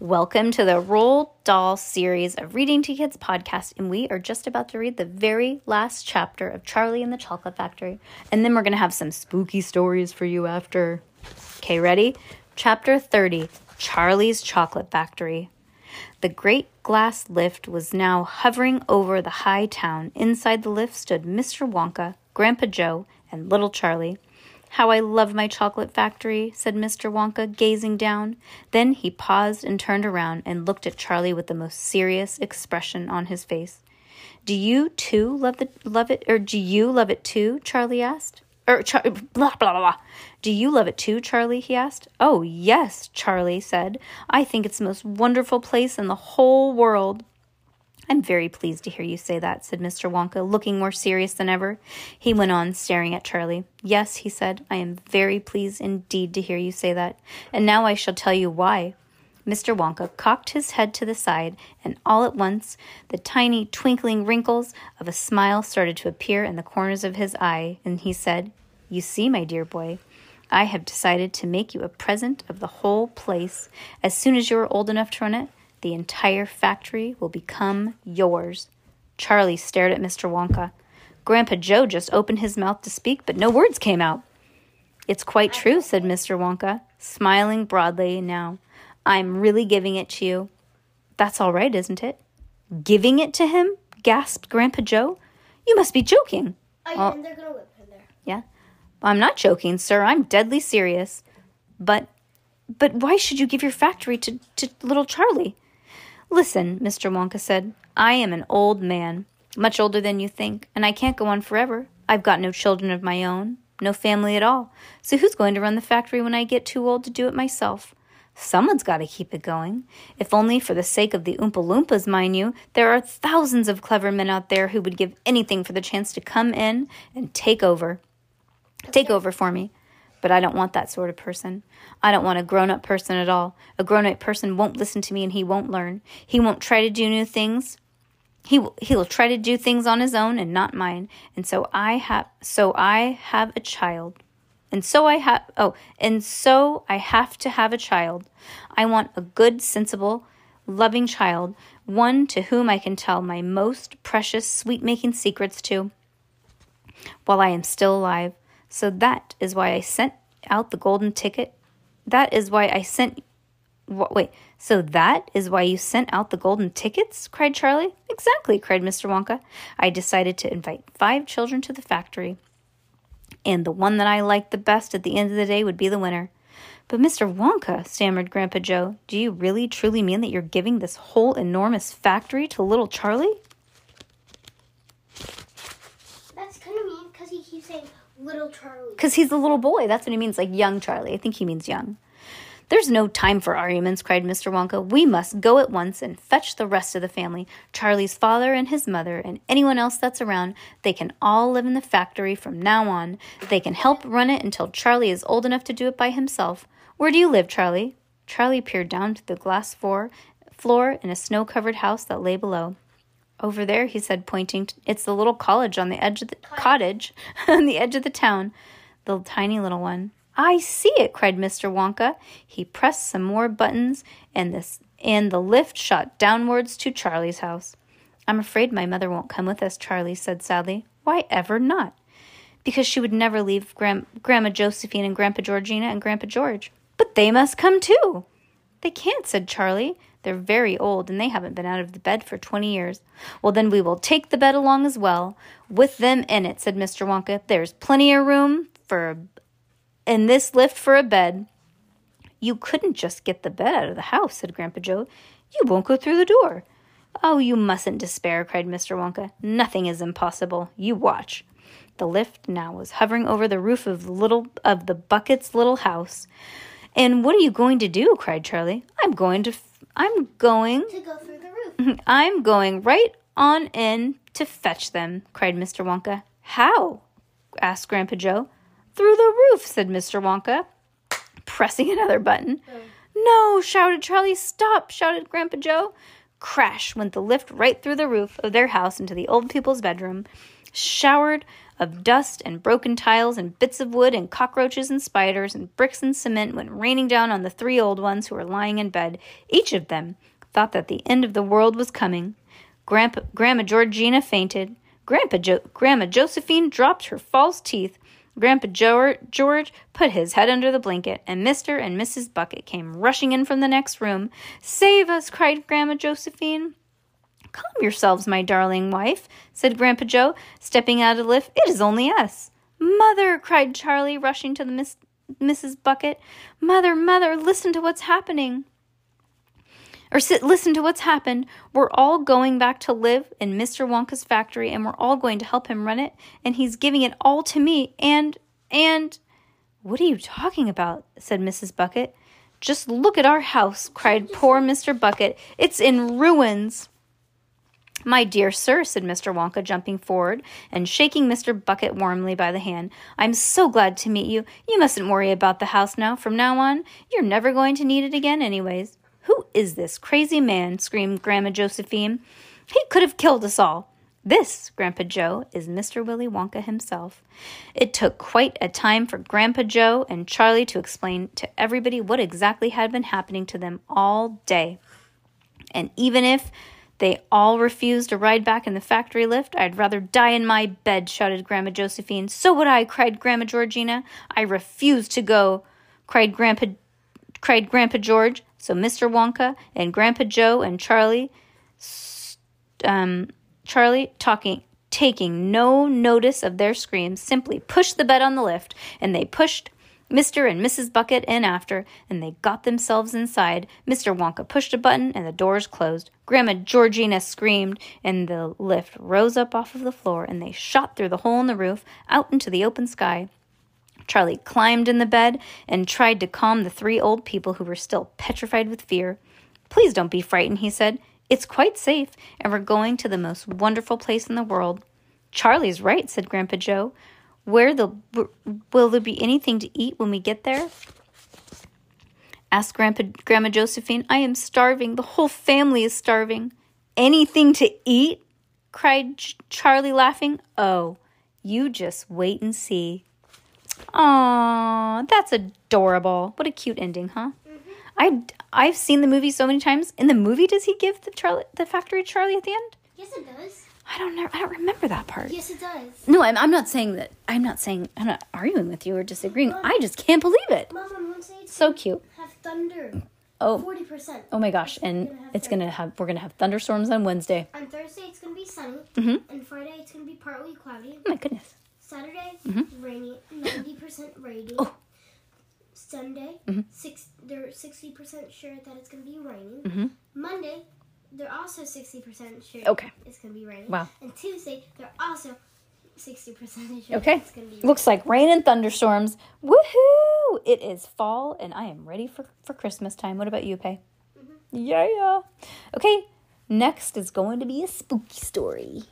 Welcome to the Roald Dahl series of Reading to Kids podcast, and we are just about to read the very last chapter of Charlie and the Chocolate Factory, and then we're going to have some spooky stories for you after. Okay, ready? Chapter 30 Charlie's Chocolate Factory. The great glass lift was now hovering over the high town. Inside the lift stood Mr. Wonka, Grandpa Joe, and little Charlie. How I love my chocolate factory, said Mr. Wonka, gazing down. Then he paused and turned around and looked at Charlie with the most serious expression on his face. Do you too love the love it or do you love it too? Charlie asked. Or Char- blah blah blah blah. Do you love it too, Charlie? he asked. Oh, yes, Charlie said. I think it's the most wonderful place in the whole world. I'm very pleased to hear you say that, said Mr. Wonka, looking more serious than ever. He went on, staring at Charlie. Yes, he said, I am very pleased indeed to hear you say that. And now I shall tell you why. Mr. Wonka cocked his head to the side, and all at once the tiny twinkling wrinkles of a smile started to appear in the corners of his eye, and he said, You see, my dear boy, I have decided to make you a present of the whole place. As soon as you are old enough to run it, the entire factory will become yours. Charlie stared at Mr. Wonka. Grandpa Joe just opened his mouth to speak, but no words came out. It's quite true, said Mr. Wonka, smiling broadly now. I'm really giving it to you. That's all right, isn't it? Giving it to him? gasped Grandpa Joe. You must be joking. Oh, and they're gonna whip him there. Yeah. I'm not joking, sir. I'm deadly serious. But but why should you give your factory to, to little Charlie? Listen, Mr. Wonka said. I am an old man, much older than you think, and I can't go on forever. I've got no children of my own, no family at all. So who's going to run the factory when I get too old to do it myself? Someone's got to keep it going. If only for the sake of the Oompa Loompas, mind you, there are thousands of clever men out there who would give anything for the chance to come in and take over take over for me. But I don't want that sort of person. I don't want a grown up person at all. A grown up person won't listen to me and he won't learn. He won't try to do new things. He will, he'll try to do things on his own and not mine. And so I have so I have a child. And so I have oh, and so I have to have a child. I want a good, sensible, loving child, one to whom I can tell my most precious sweet making secrets to while I am still alive. So that is why I sent out the golden ticket. That is why I sent. Wh- wait, so that is why you sent out the golden tickets? cried Charlie. Exactly, cried Mr. Wonka. I decided to invite five children to the factory, and the one that I liked the best at the end of the day would be the winner. But Mr. Wonka, stammered Grandpa Joe, do you really truly mean that you're giving this whole enormous factory to little Charlie? That's kind of mean because he keeps saying little Charlie. Because he's a little boy. That's what he means, like young Charlie. I think he means young. There's no time for arguments, cried Mr. Wonka. We must go at once and fetch the rest of the family Charlie's father and his mother, and anyone else that's around. They can all live in the factory from now on. They can help run it until Charlie is old enough to do it by himself. Where do you live, Charlie? Charlie peered down to the glass floor, floor in a snow covered house that lay below. Over there, he said, pointing. To, it's the little college on the edge of the cottage, on the edge of the town. The tiny little one. I see it, cried Mr. Wonka. He pressed some more buttons, and this and the lift shot downwards to Charlie's house. I'm afraid my mother won't come with us, Charlie said sadly. Why ever not? Because she would never leave Gram- Grandma Josephine and Grandpa Georgina and Grandpa George. But they must come too. They can't, said Charlie. They're very old and they haven't been out of the bed for 20 years. Well, then we will take the bed along as well. With them in it, said Mr. Wonka. There's plenty of room for in this lift for a bed. You couldn't just get the bed out of the house, said Grandpa Joe. You won't go through the door. Oh, you mustn't despair, cried Mr. Wonka. Nothing is impossible. You watch. The lift now was hovering over the roof of the little of the bucket's little house. And what are you going to do? cried Charlie. I'm going to I'm going To go through the roof. I'm going right on in to fetch them, cried Mr. Wonka. How? asked Grandpa Joe. Through the roof, said Mr. Wonka, pressing another button. Oh. No, shouted Charlie. Stop, shouted Grandpa Joe. Crash went the lift right through the roof of their house into the old people's bedroom, showered of dust and broken tiles and bits of wood and cockroaches and spiders and bricks and cement went raining down on the three old ones who were lying in bed. Each of them thought that the end of the world was coming. Grandpa, Grandma Georgina fainted. Grandpa jo- Grandma Josephine dropped her false teeth. Grandpa George put his head under the blanket, and Mr. and Mrs. Bucket came rushing in from the next room. Save us! cried Grandma Josephine. Calm yourselves, my darling wife, said Grandpa Joe, stepping out of the lift. It is only us. Mother, cried Charlie, rushing to the Miss- Mrs. Bucket. Mother, mother, listen to what's happening. Or sit, listen to what's happened. We're all going back to live in Mr. Wonka's factory, and we're all going to help him run it, and he's giving it all to me. And, and, what are you talking about? said Mrs. Bucket. Just look at our house, cried poor Mr. Bucket. It's in ruins. My dear sir, said Mr. Wonka, jumping forward and shaking Mr. Bucket warmly by the hand, I'm so glad to meet you. You mustn't worry about the house now. From now on, you're never going to need it again, anyways. Who is this crazy man? screamed Grandma Josephine. He could have killed us all. This, Grandpa Joe, is Mr. Willy Wonka himself. It took quite a time for Grandpa Joe and Charlie to explain to everybody what exactly had been happening to them all day. And even if they all refused to ride back in the factory lift. I'd rather die in my bed, shouted Grandma Josephine. So would I, cried Grandma Georgina. I refuse to go, cried Grandpa cried Grandpa George. So Mr. Wonka and Grandpa Joe and Charlie um, Charlie talking taking no notice of their screams, simply pushed the bed on the lift, and they pushed Mr. and Mrs. Bucket in after, and they got themselves inside. Mr. Wonka pushed a button, and the doors closed. Grandma Georgina screamed, and the lift rose up off of the floor, and they shot through the hole in the roof out into the open sky. Charlie climbed in the bed and tried to calm the three old people who were still petrified with fear. Please don't be frightened, he said. It's quite safe, and we're going to the most wonderful place in the world. Charlie's right, said Grandpa Joe. Where the will there be anything to eat when we get there? asked Grandpa Grandma Josephine. I am starving. The whole family is starving. Anything to eat? cried Ch- Charlie, laughing. Oh, you just wait and see. Aw, that's adorable. What a cute ending, huh? Mm-hmm. I I've seen the movie so many times. In the movie, does he give the Charlie the factory Charlie at the end? Yes, it does. I don't know. I don't remember that part. Yes, it does. No, I'm, I'm not saying that. I'm not saying. I'm not arguing with you or disagreeing. I just can't believe it. Mom, on Wednesday it's So cute. have thunder. Oh, Forty percent. oh my gosh! And it's gonna have. We're gonna have thunderstorms on Wednesday. On Thursday it's gonna be sunny. Mhm. And Friday it's gonna be partly cloudy. Oh my goodness. Saturday Mhm. rainy, ninety percent rainy. Oh. Sunday Mhm. six. They're sixty percent sure that it's gonna be raining. Mhm. Monday they're also sixty percent sure. Okay. It's gonna be raining. Wow. And Tuesday they're also sixty percent sure. Okay. It's gonna be. Looks like rain and thunderstorms. Woohoo! It is fall, and I am ready for for Christmas time. What about you, Pay? Mm-hmm. Yeah, yeah. Okay. Next is going to be a spooky story.